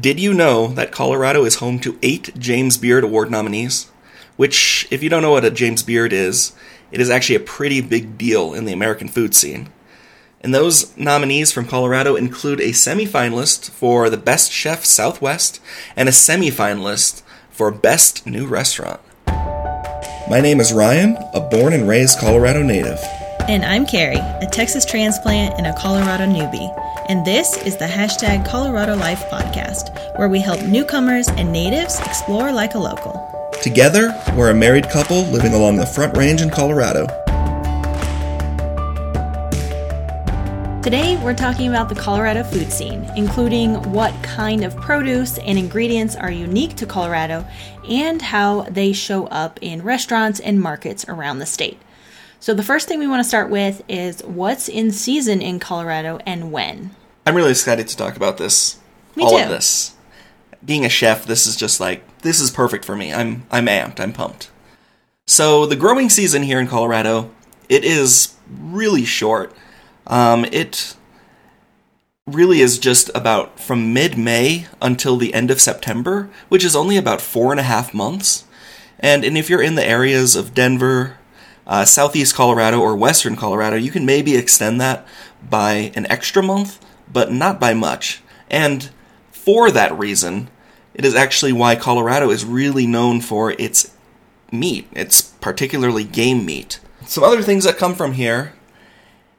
Did you know that Colorado is home to eight James Beard Award nominees? Which, if you don't know what a James Beard is, it is actually a pretty big deal in the American food scene. And those nominees from Colorado include a semifinalist for the Best Chef Southwest and a semifinalist for Best New Restaurant. My name is Ryan, a born and raised Colorado native. And I'm Carrie, a Texas transplant and a Colorado newbie. And this is the hashtag Colorado Life podcast, where we help newcomers and natives explore like a local. Together, we're a married couple living along the Front Range in Colorado. Today, we're talking about the Colorado food scene, including what kind of produce and ingredients are unique to Colorado and how they show up in restaurants and markets around the state. So, the first thing we want to start with is what's in season in Colorado and when. I'm really excited to talk about this. Me all too. of this. Being a chef, this is just like this is perfect for me. I'm I'm amped. I'm pumped. So the growing season here in Colorado, it is really short. Um, it really is just about from mid-May until the end of September, which is only about four and a half months. And and if you're in the areas of Denver, uh, southeast Colorado, or western Colorado, you can maybe extend that by an extra month, but not by much. And for that reason, it is actually why Colorado is really known for its meat. It's particularly game meat. Some other things that come from here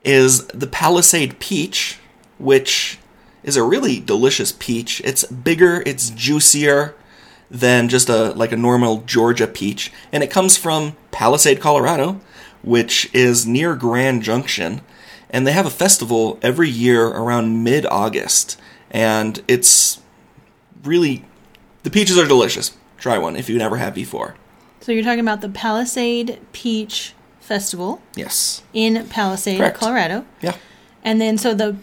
is the Palisade peach, which is a really delicious peach. It's bigger, it's juicier than just a like a normal Georgia peach, and it comes from Palisade, Colorado, which is near Grand Junction, and they have a festival every year around mid-August, and it's really the peaches are delicious. Try one if you never have before. So, you're talking about the Palisade Peach Festival Yes. in Palisade, Correct. Colorado. Yeah. And then, so the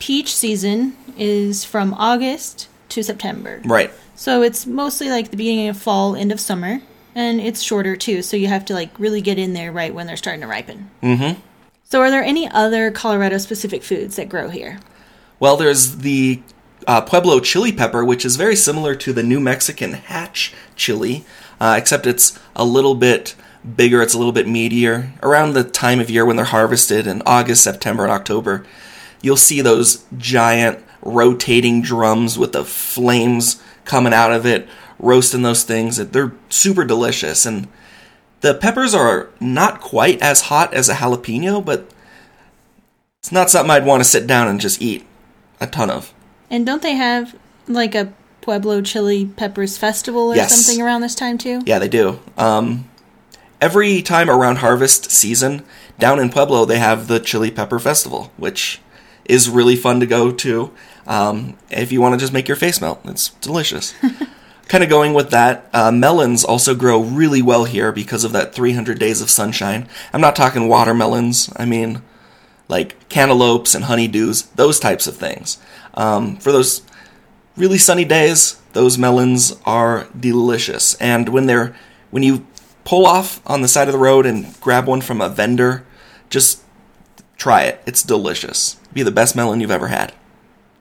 peach season is from August to September. Right. So it's mostly like the beginning of fall, end of summer, and it's shorter too. So you have to like really get in there right when they're starting to ripen. Mm-hmm. So are there any other Colorado specific foods that grow here? Well, there's the uh, Pueblo chili pepper, which is very similar to the New Mexican hatch chili, uh, except it's a little bit bigger, it's a little bit meatier. Around the time of year when they're harvested in August, September, and October, you'll see those giant rotating drums with the flames coming out of it, roasting those things. They're super delicious. And the peppers are not quite as hot as a jalapeno, but it's not something I'd want to sit down and just eat a ton of. And don't they have like a Pueblo Chili Peppers festival or Yes. something around this time too? Yeah, they do. Um, every time around harvest season, down in Pueblo, they have the Chili Pepper Festival, which is really fun to go to. Um, if you want to just make your face melt, it's delicious. kind of going with that, uh, melons also grow really well here because of that 300 days of sunshine. I'm not talking watermelons. I mean, like cantaloupes and honeydews, those types of things. Um, for those really sunny days, those melons are delicious. And when they're when you pull off on the side of the road and grab one from a vendor, just try it. It's delicious. Be the best melon you've ever had.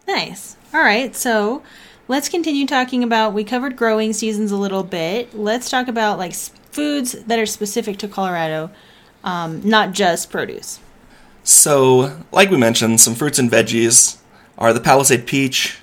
Nice. All right, so let's continue talking about. We covered growing seasons a little bit. Let's talk about like foods that are specific to Colorado, um, not just produce. So, like we mentioned, some fruits and veggies are the Palisade peach,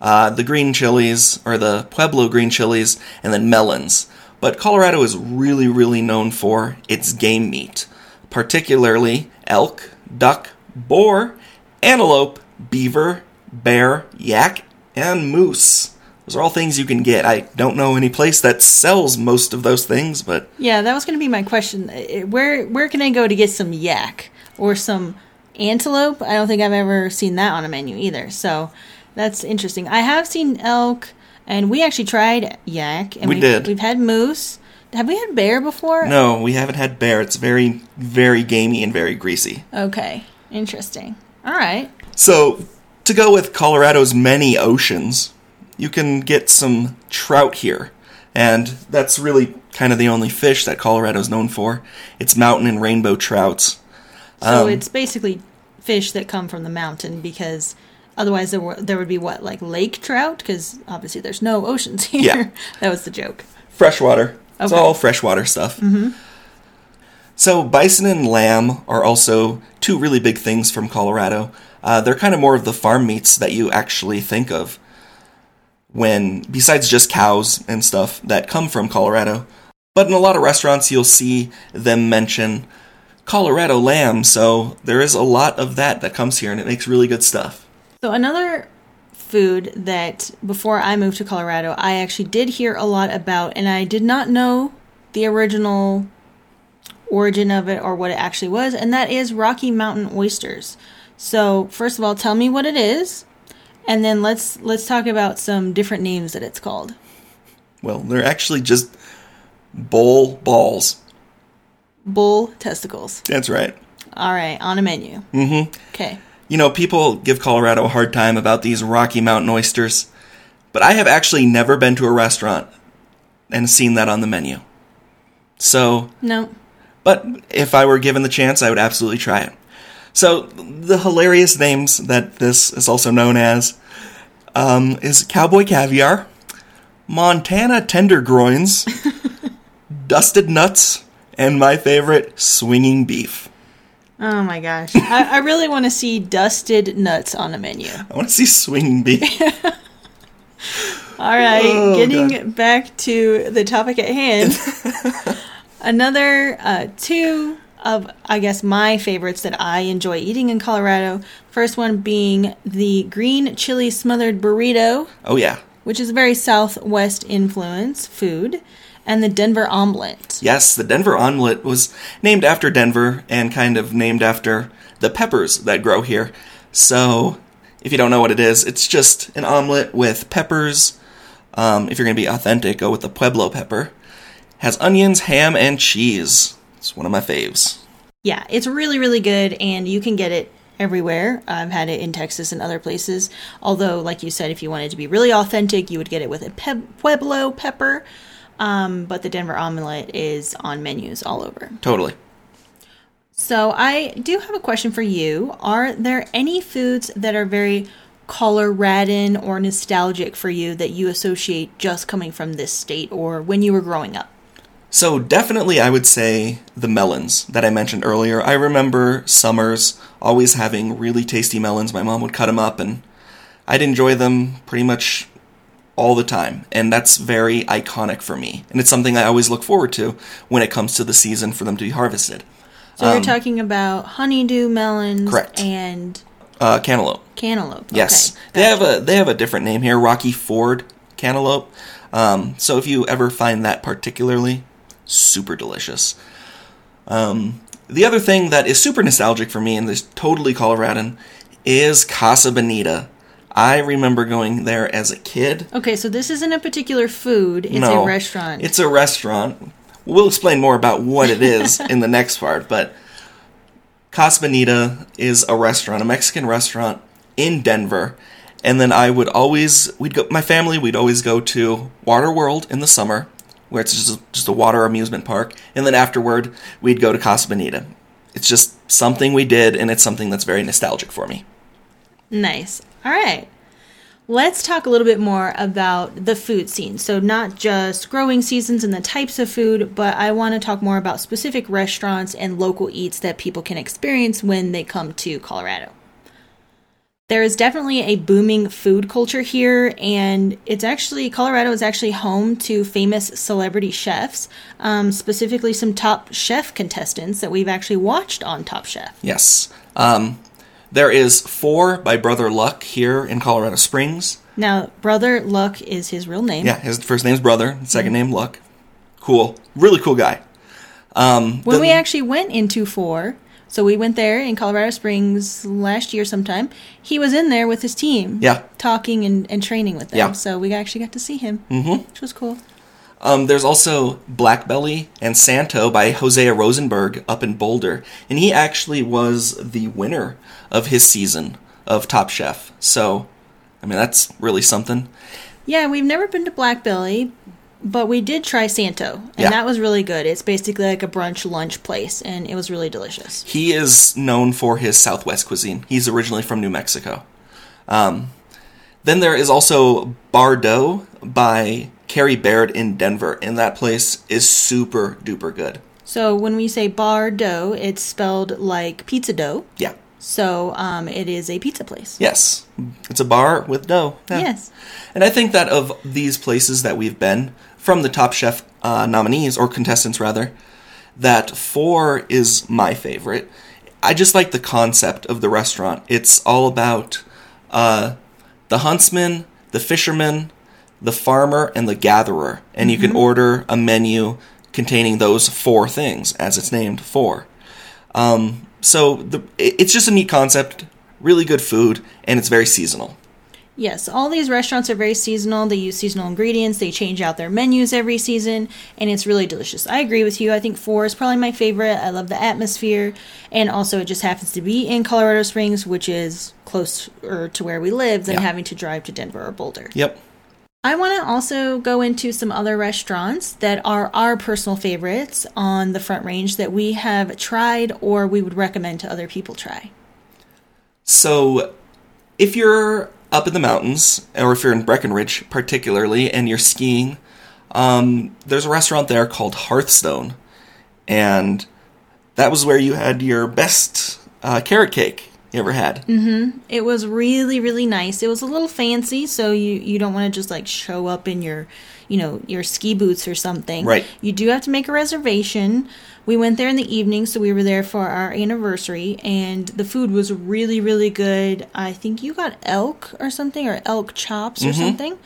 uh, the green chilies, or the Pueblo green chilies, and then melons. But Colorado is really, really known for its game meat, particularly elk, duck, boar, antelope, beaver, bear, yak, and moose. Those are all things you can get. I don't know any place that sells most of those things, but Yeah, that was going to be my question. Uh, Where where can I go to get some yak or some antelope? I don't think I've ever seen that on a menu either. So that's interesting. I have seen elk, and we actually tried yak, and We we've, did. We've had moose. Have we had bear before? no, we haven't had bear. It's very, very gamey and very greasy. Okay, interesting. All right. So, to go with Colorado's many oceans, you can get some trout here. And that's really kind of the only fish that Colorado's known for. It's mountain and rainbow trouts. So Um, it's basically fish that come from the mountain because Otherwise, there were, there would be what like lake trout because obviously there's no oceans here. Yeah. that was the joke. Freshwater. It's all freshwater stuff. Mm-hmm. So, bison and lamb are also two really big things from Colorado. Uh, they're kind of more of the farm meats that you actually think of when, besides just cows and stuff that come from Colorado. But in a lot of restaurants, you'll see them mention Colorado lamb, so there is a lot of that that comes here, and it makes really good stuff. So another food that before I moved to Colorado, I actually did hear a lot about, and I did not know the original origin of it or what it actually was, and that is Rocky Mountain oysters. So first of all, tell me what it is, and then let's let's talk about some different names that it's called. Well, they're actually just bull balls. Bull testicles. That's right. All right, on a menu. Mm-hmm. Okay. You know, people give Colorado a hard time about these Rocky Mountain oysters, but I have actually never been to a restaurant and seen that on the menu. So, No. but if I were given the chance, I would absolutely try it. So, the hilarious names that this is also known as um, is Cowboy Caviar, Montana Tendergroins, Dusted Nuts, and my favorite, Swinging Beef. Oh my gosh. I, I really want to see dusted nuts on a menu. I want to see Swinging Beef. All right, Oh, getting back to the topic at hand. Another uh, two of, I guess, my favorites that I enjoy eating in Colorado. First one being the green chili smothered burrito, oh, yeah. which is a very Southwest influence food, and the Denver omelet. Yes, the Denver omelet was named after Denver and kind of named after the peppers that grow here. So, if you don't know what it is, it's just an omelet with peppers. Um, if you're going to be authentic, go with the Pueblo pepper. Has onions, ham, and cheese. It's one of my faves. Yeah, it's really, really good, and you can get it everywhere. I've had it in Texas and other places. Although, like you said, if you wanted to be really authentic, you would get it with a pe- Pueblo pepper. Um, but the Denver omelet is on menus all over. Totally. So, I do have a question for you. Are there any foods that are very Coloradan or nostalgic for you that you associate just coming from this state or when you were growing up? So, definitely, I would say the melons that I mentioned earlier. I remember summers always having really tasty melons. My mom would cut them up, and I'd enjoy them pretty much all the time. And that's very iconic for me. And it's something I always look forward to when it comes to the season for them to be harvested. So, you're talking about honeydew melons Correct. and Uh, cantaloupe. cantaloupe. Yes, Okay, they have a they have a different name here, Rocky Ford cantaloupe. Um, so if you ever find that particularly, super delicious. Um, the other thing that is super nostalgic for me and is totally Coloradan is Casa Bonita. I remember going there as a kid. Okay, so this isn't a particular food, it's no, a restaurant. It's a restaurant. We'll explain more about what it is in the next part, but Casa Bonita is a restaurant, a Mexican restaurant in Denver. And then I would always, we'd go, my family, we'd always go to Water World in the summer, where it's just a, just a water amusement park. And then afterward, we'd go to Casa Bonita. It's just something we did, and it's something that's very nostalgic for me. nice. All right. Let's talk a little bit more about the food scene. So, not just growing seasons and the types of food, but I want to talk more about specific restaurants and local eats that people can experience when they come to Colorado. There is definitely a booming food culture here, and it's actually Colorado is actually home to famous celebrity chefs, um, specifically some Top Chef contestants that we've actually watched on Top Chef. Yes. Um, there is four by Brother Luck here in Colorado Springs. Now, Brother Luck is his real name. Yeah, his first name's Brother, second name Luck. Cool. Really cool guy. Um, When the- we actually went into four, so we went there in Colorado Springs last year sometime. He was in there with his team. Yeah. Talking and, and training with them. Yeah. So we actually got to see him, mm-hmm. which was cool. Um, there's also Black Belly and Santo by Hosea Rosenberg up in Boulder, and he actually was the winner of his season of Top Chef. So, I mean, that's really something. Yeah, we've never been to Black Belly, but we did try Santo, and Yeah. that was really good. It's basically like a brunch lunch place, and it was really delicious. He is known for his Southwest cuisine. He's originally from New Mexico. Um, then there is also Bardo by Carrie Baird in Denver, and that place is super duper good. So when we say bar dough, it's spelled like pizza dough. Yeah. So um, it is a pizza place. Yes. It's a bar with dough. Yeah. Yes. And I think that of these places that we've been, from the Top Chef uh, nominees, or contestants rather, that four is my favorite. I just like the concept of the restaurant. It's all about uh, the huntsman, the fisherman, the farmer, and the gatherer. And you can order a menu containing those four things, as it's named for. Um, so the, it's just a neat concept, really good food, and it's very seasonal. Yes, all these restaurants are very seasonal. They use seasonal ingredients. They change out their menus every season, and it's really delicious. I agree with you. I think four is probably my favorite. I love the atmosphere, and also it just happens to be in Colorado Springs, which is closer to where we live than Yeah. having to drive to Denver or Boulder. Yep. I want to also go into some other restaurants that are our personal favorites on the Front Range that we have tried or we would recommend to other people try. So, if you're up in the mountains, or if you're in Breckenridge particularly, and you're skiing, um, there's a restaurant there called Hearthstone, and that was where you had your best uh, carrot cake you ever had. It was really, really nice. It was a little fancy, so you you don't want to just like show up in your, you know, your ski boots or something. Right. You do have to make a reservation. We went there in the evening, so we were there for our anniversary, and the food was really, really good. I think you got elk or something, or elk chops or mm-hmm. something.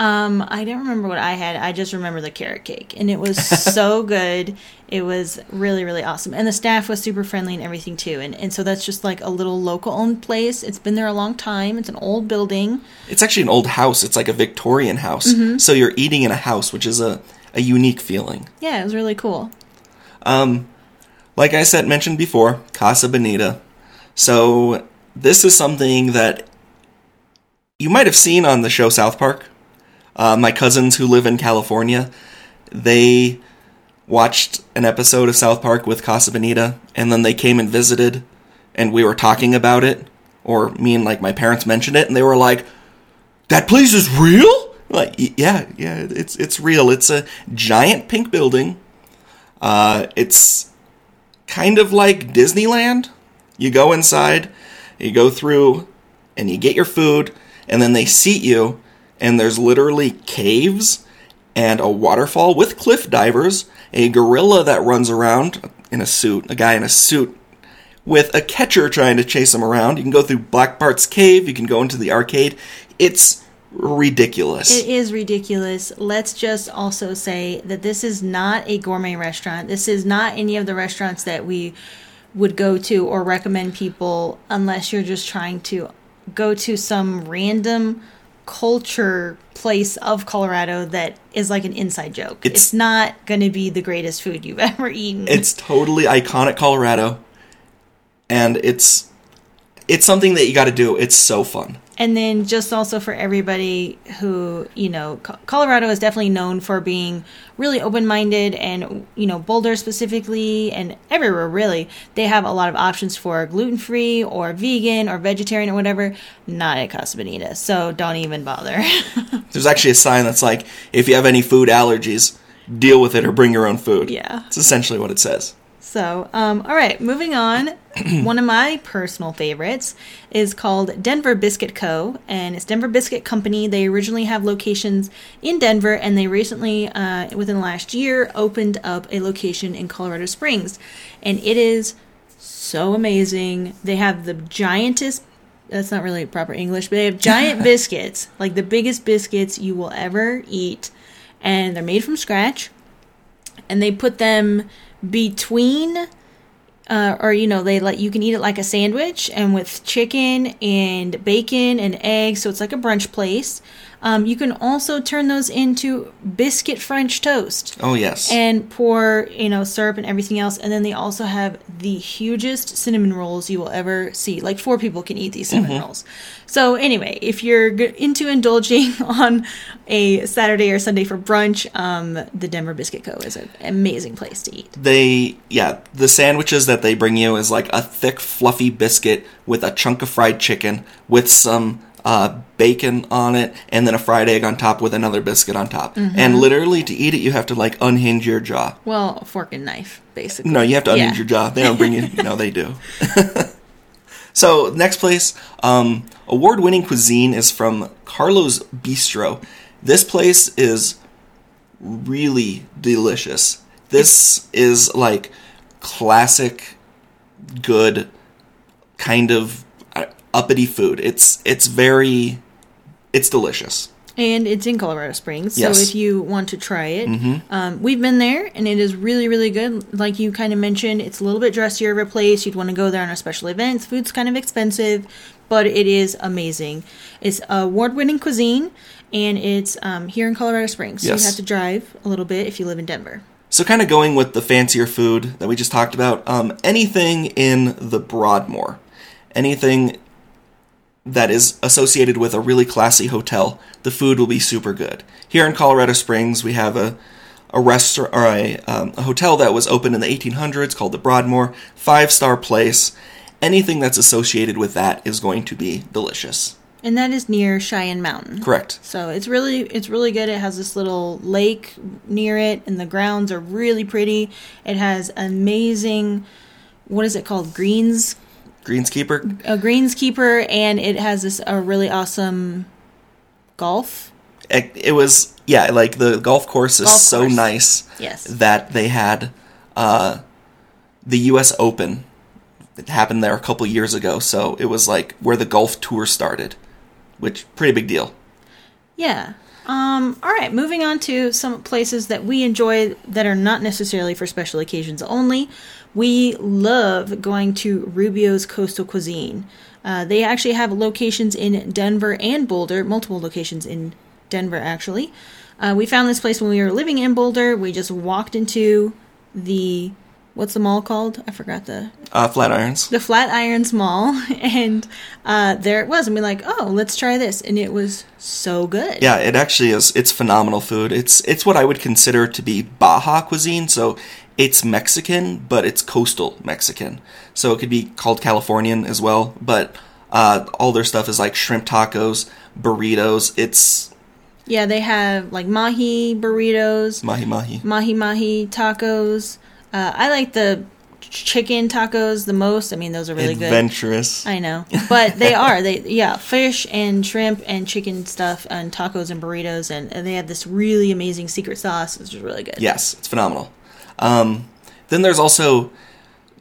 Um, I don't remember what I had. I just remember the carrot cake, and it was so good. It was really, really awesome, and the staff was super friendly and everything too. And and so that's just like a little local owned place. It's been there a long time. It's an old building. It's actually an old house. It's like a Victorian house. So you're eating in a house, which is a, a unique feeling. Yeah, it was really cool. Um, like I said, mentioned before, Casa Bonita. So this is something that you might have seen on the show South Park. Uh, my cousins who live in California, they watched an episode of South Park with Casa Bonita, and then they came and visited, and we were talking about it, or me and like my parents mentioned it, and they were like, "That place is real." Like, yeah, yeah, it's it's real. It's a giant pink building. Uh, it's kind of like Disneyland. You go inside, you go through, and you get your food, and then they seat you, and there's literally caves and a waterfall with cliff divers, a gorilla that runs around in a suit, a guy in a suit with a catcher trying to chase him around. You can go through Black Bart's cave, you can go into the arcade. It's ridiculous. It is ridiculous. Let's just also say that this is not a gourmet restaurant. This is not any of the restaurants that we would go to or recommend people unless you're just trying to go to some random culture place of Colorado that is like an inside joke. It's- It's, not going to be the greatest food you've ever eaten. It's totally iconic Colorado, and it's it's something that you got to do. It's so fun. And then just also for everybody who, you know, Colorado is definitely known for being really open-minded and, you know, Boulder specifically and everywhere really, they have a lot of options for gluten-free or vegan or vegetarian or whatever, not at Casa Bonita. So don't even bother. There's actually a sign that's like, if you have any food allergies, deal with it or bring your own food. Yeah. It's essentially what it says. So, um, all right, moving on. One of my personal favorites is called Denver Biscuit Co. and it's Denver Biscuit Company. They originally have locations in Denver, and they recently, uh, within the last year, opened up a location in Colorado Springs, and it is so amazing. They have the giantest. That's not really proper English, but they have giant biscuits, like the biggest biscuits you will ever eat, and they're made from scratch and they put them between uh, or you know they like you can eat it like a sandwich and with chicken and bacon and eggs so it's like a brunch place um, you can also turn those into biscuit french toast. Oh yes. and pour you know syrup and everything else. And then they also have the hugest cinnamon rolls you will ever see. Like four people can eat these cinnamon rolls. So anyway if you're into indulging on a saturday or sunday for brunch um, the denver biscuit co. is an amazing place to eat. They yeah, the sandwiches that they bring you is like a thick fluffy biscuit with a chunk of fried chicken with some uh, bacon on it, and then a fried egg on top with another biscuit on top. And literally, to eat it, you have to like unhinge your jaw. Well, a fork and knife, basically. No, you have to unhinge Yeah. your jaw. They don't bring you. no, they do. so next place, um, award-winning cuisine is from Carlo's Bistro. This place is really delicious. This is like classic, good kind of uh, uppity food. It's it's very, it's delicious. And it's in Colorado Springs. Yes. So if you want to try it, um, we've been there and it is really, really good. Like you kind of mentioned, it's a little bit dressier of a place. You'd want to go there on a special event. Food's kind of expensive, but it is amazing. It's award winning cuisine and it's um, here in Colorado Springs. So Yes. you have to drive a little bit if you live in Denver. So, kind of going with the fancier food that we just talked about, um, anything in the Broadmoor, anything that is associated with a really classy hotel, the food will be super good. Here in Colorado Springs, we have a a restaurant or a, um, a hotel that was opened in the 1800s called the Broadmoor, five star place. Anything that's associated with that is going to be delicious. And that is near Cheyenne Mountain. Correct. So it's really it's really good. It has this little lake near it, and the grounds are really pretty. It has amazing, what is it called? Greens, Greenskeeper. a greenskeeper, and it has this a really awesome golf. It, it was yeah, like the golf course is Golf so course. nice. Yes. that they had uh, the U.S. Open. It happened there a couple years ago, so it was like where the golf tour started, which pretty big deal. Yeah. Um, all right, moving on to some places that we enjoy that are not necessarily for special occasions only. We love going to Rubio's Coastal Cuisine. Uh, they actually have locations in Denver and Boulder, multiple locations in Denver, actually. Uh, we found this place when we were living in Boulder. We just walked into the, what's the mall called? I forgot the Uh, Flatirons. the Flatirons Mall, and uh, there it was, and we're like, oh, let's try this, and it was so good. Yeah, it actually is. It's phenomenal food. It's it's what I would consider to be Baja cuisine. So it's Mexican, but it's coastal Mexican. So it could be called Californian as well. But uh, all their stuff is like shrimp tacos, burritos. It's Yeah, they have like mahi burritos, mahi mahi. mahi mahi tacos. Uh, I like the chicken tacos the most. I mean, those are really good. Adventurous. I know, but they are they yeah fish and shrimp and chicken stuff and tacos and burritos and, and they have this really amazing secret sauce, which is really good. Yes, it's phenomenal. Um, then there's also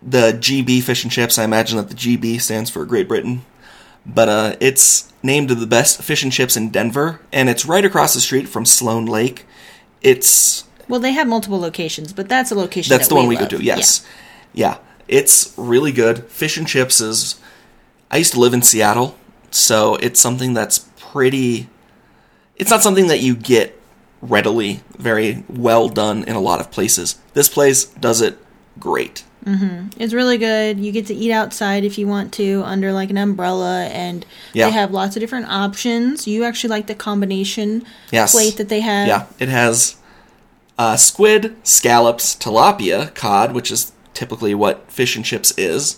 the GB fish and chips. I imagine that the GB stands for Great Britain, but uh, it's named the best fish and chips in Denver, and it's right across the street from Sloan Lake. It's Well, they have multiple locations, but that's a location. that's that the one we love. go to. Yes, yeah. it's really good. Fish and chips is. I used to live in Seattle, so it's something that's pretty. It's not something that you get readily, very well done in a lot of places. This place does it great. It's really good. You get to eat outside if you want to under like an umbrella, and Yeah. they have lots of different options. You actually like the combination Yes. plate that they have. Yeah, it has uh, squid, scallops, tilapia, cod, which is typically what fish and chips is,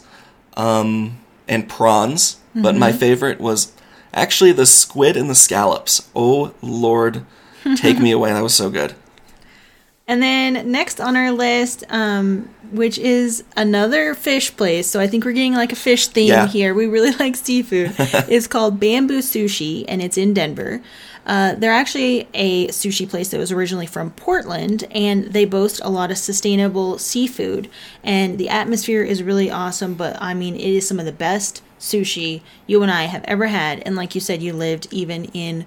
um, and prawns. But my favorite was actually the squid and the scallops. Oh Lord, take me away! That was so good. And then next on our list, um, which is another fish place. So I think we're getting like a fish theme Yeah. here. We really like seafood. it's called Bamboo Sushi, and it's in Denver. Uh, they're actually a sushi place that was originally from Portland, and they boast a lot of sustainable seafood. And the atmosphere is really awesome. But I mean, it is some of the best sushi you and I have ever had. And like you said, you lived even in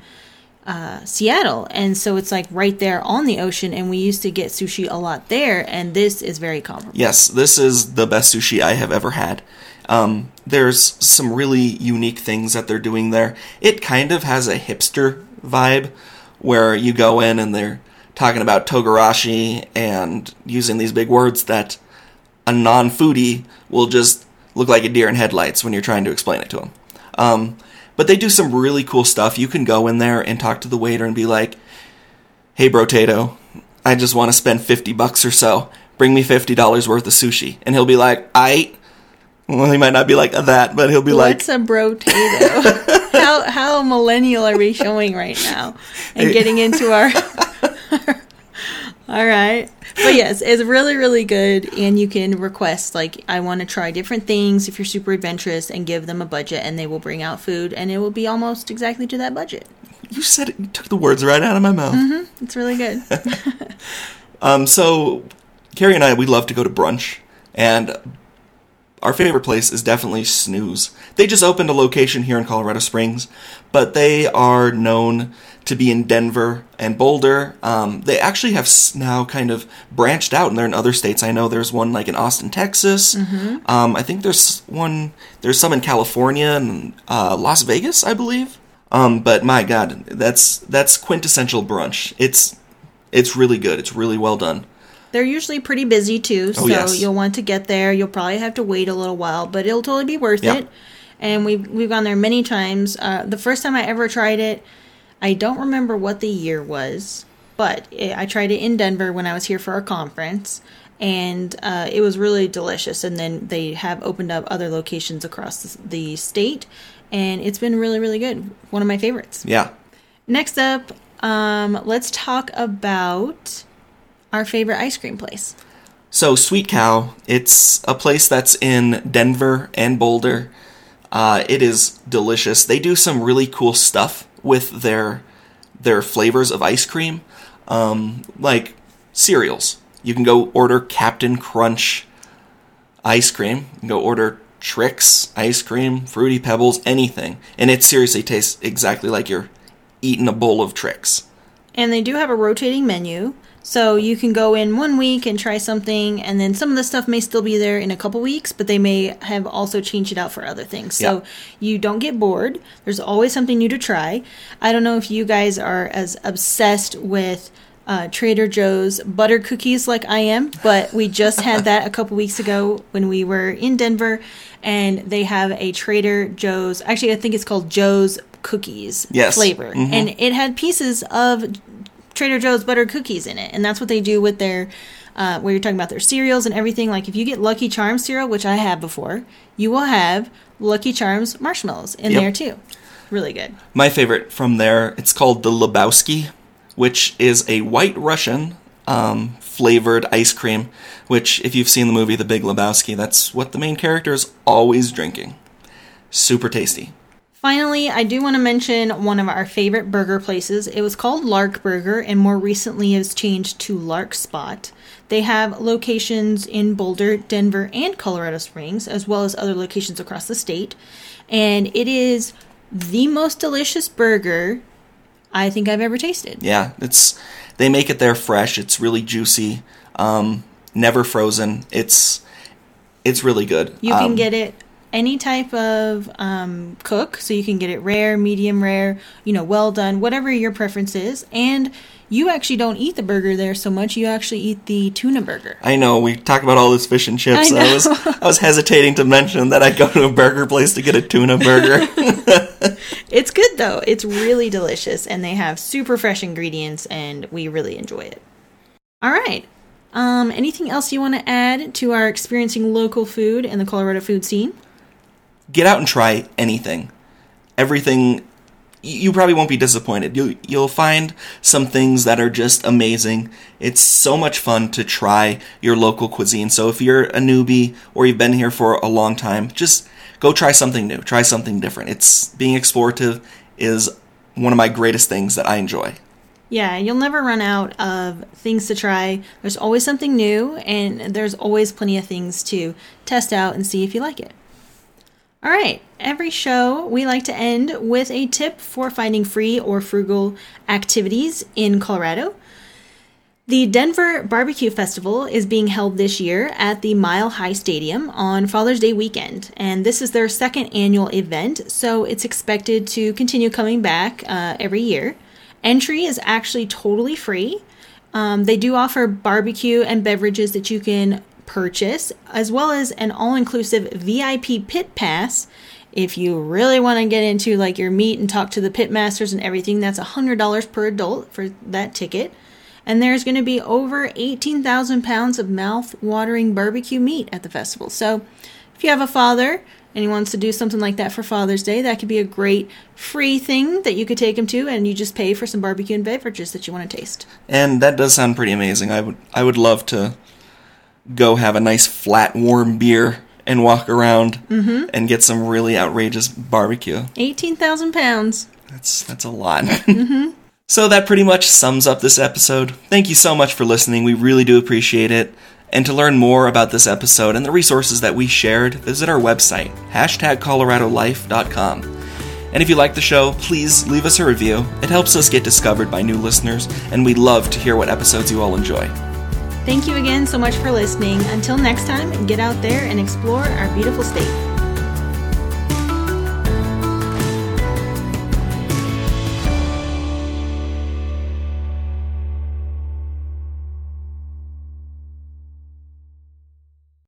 uh, Seattle, and so it's like right there on the ocean. And we used to get sushi a lot there, and this is very comparable. Yes, this is the best sushi I have ever had. Um, there's some really unique things that they're doing there. It kind of has a hipster vibe where you go in and they're talking about togarashi and using these big words that a non foodie will just look like a deer in headlights when you're trying to explain it to them. Um, but they do some really cool stuff. You can go in there and talk to the waiter and be like, hey, bro, Tato, I just want to spend 50 bucks or so. Bring me $50 worth of sushi. And he'll be like, I, Well, he might not be like that, but he'll be What's like, "What's a brotato? how how millennial are we showing right now? And getting into our All right. But yes, it's really, really good. And you can request, like, I want to try different things if you're super adventurous and give them a budget, and they will bring out food, and it will be almost exactly to that budget. you said it, you took the words right out of my mouth. It's really good. Um, so Carrie and I, we love to go to brunch, and our favorite place is definitely Snooze. They just opened a location here in Colorado Springs, but they are known to be in Denver and Boulder. Um, they actually have now kind of branched out, and they're in other states. I know there's one like in Austin, Texas. Um, I think there's one. There's some in California and uh, Las Vegas, I believe. Um, but my God, that's that's quintessential brunch. It's it's really good. It's really well done. They're usually pretty busy too, so Oh, yes. you'll want to get there. You'll probably have to wait a little while, but it'll totally be worth Yeah. it. And we've we've gone there many times. Uh, the first time I ever tried it, I don't remember what the year was, but it, I tried it in Denver when I was here for a conference, and uh, it was really delicious. And then they have opened up other locations across the, the state, and it's been really really good. One of my favorites. Yeah. Next up, um, let's talk about our favorite ice cream place. So Sweet Cow, it's a place that's in Denver and Boulder. Uh, it is delicious. They do some really cool stuff with their their flavors of ice cream, um, like cereals. You can go order Captain Crunch ice cream. You can go order Trix ice cream, Fruity Pebbles, anything, and it seriously tastes exactly like you're eating a bowl of Trix. And they do have a rotating menu. So you can go in one week and try something, and then some of the stuff may still be there in a couple weeks, but they may have also changed it out for other things. So Yeah. you don't get bored. There's always something new to try. I don't know if you guys are as obsessed with uh, Trader Joe's butter cookies like I am, but we just had that a couple weeks ago when we were in Denver, and they have a Trader Joe's. Actually, I think it's called Joe's Cookies Yes. flavor, and it had pieces of Trader Joe's butter cookies in it, and that's what they do with their. Uh, where you're talking about their cereals and everything. Like if you get Lucky Charms cereal, which I have before, you will have Lucky Charms marshmallows in Yep. there too. Really good. My favorite from there, it's called the Lebowski, which is a white Russian um, flavored ice cream. Which, if you've seen the movie The Big Lebowski, that's what the main character is always drinking. Super tasty. Finally, I do want to mention one of our favorite burger places. It was called Lark Burger and more recently has changed to Lark Spot. They have locations in Boulder, Denver, and Colorado Springs, as well as other locations across the state. And it is the most delicious burger I think I've ever tasted. Yeah, it's they make it there fresh. It's really juicy, um, never frozen. It's it's really good. You can Um, get it any type of um, cook, so you can get it rare, medium rare, you know, well done, whatever your preference is. And you actually don't eat the burger there so much; you actually eat the tuna burger. I know we talk about all this fish and chips. I I was I was hesitating to mention that I go to a burger place to get a tuna burger. It's good though; it's really delicious, and they have super fresh ingredients, and we really enjoy it. All right. Um, anything else you want to add to our experiencing local food and the Colorado food scene? Get out and try anything. Everything you probably won't be disappointed. You you'll find some things that are just amazing. It's so much fun to try your local cuisine. So if you're a newbie or you've been here for a long time, just go try something new. Try something different. It's being explorative is one of my greatest things that I enjoy. Yeah, you'll never run out of things to try. There's always something new, and there's always plenty of things to test out and see if you like it. All right, every show we like to end with a tip for finding free or frugal activities in Colorado. The Denver Barbecue Festival is being held this year at the Mile High Stadium on Father's Day weekend, and this is their second annual event, so it's expected to continue coming back uh, every year. Entry is actually totally free. Um, they do offer barbecue and beverages that you can purchase, as well as an all inclusive VIP pit pass. If you really want to get into like your meat and talk to the pit masters and everything, that's $100 per adult for that ticket. And there's going to be over 18,000 pounds of mouth watering barbecue meat at the festival. So If you have a father and he wants to do something like that for Father's Day, that could be a great free thing that you could take him to, and you just pay for some barbecue and beverages that you want to taste. And that does sound pretty amazing. I would I would love to go have a nice flat warm beer and walk around mm-hmm. and get some really outrageous barbecue. 18,000 pounds. That's that's a lot. Mm-hmm. So that pretty much sums up this episode. Thank you so much for listening. We really do appreciate it. And to learn more about this episode and the resources that we shared, visit our website, hashtag coloradolife.com. And if you like the show, please leave us a review. It helps us get discovered by new listeners, and we'd love to hear what episodes you all enjoy. Thank you again so much for listening. Until next time, get out there and explore our beautiful state.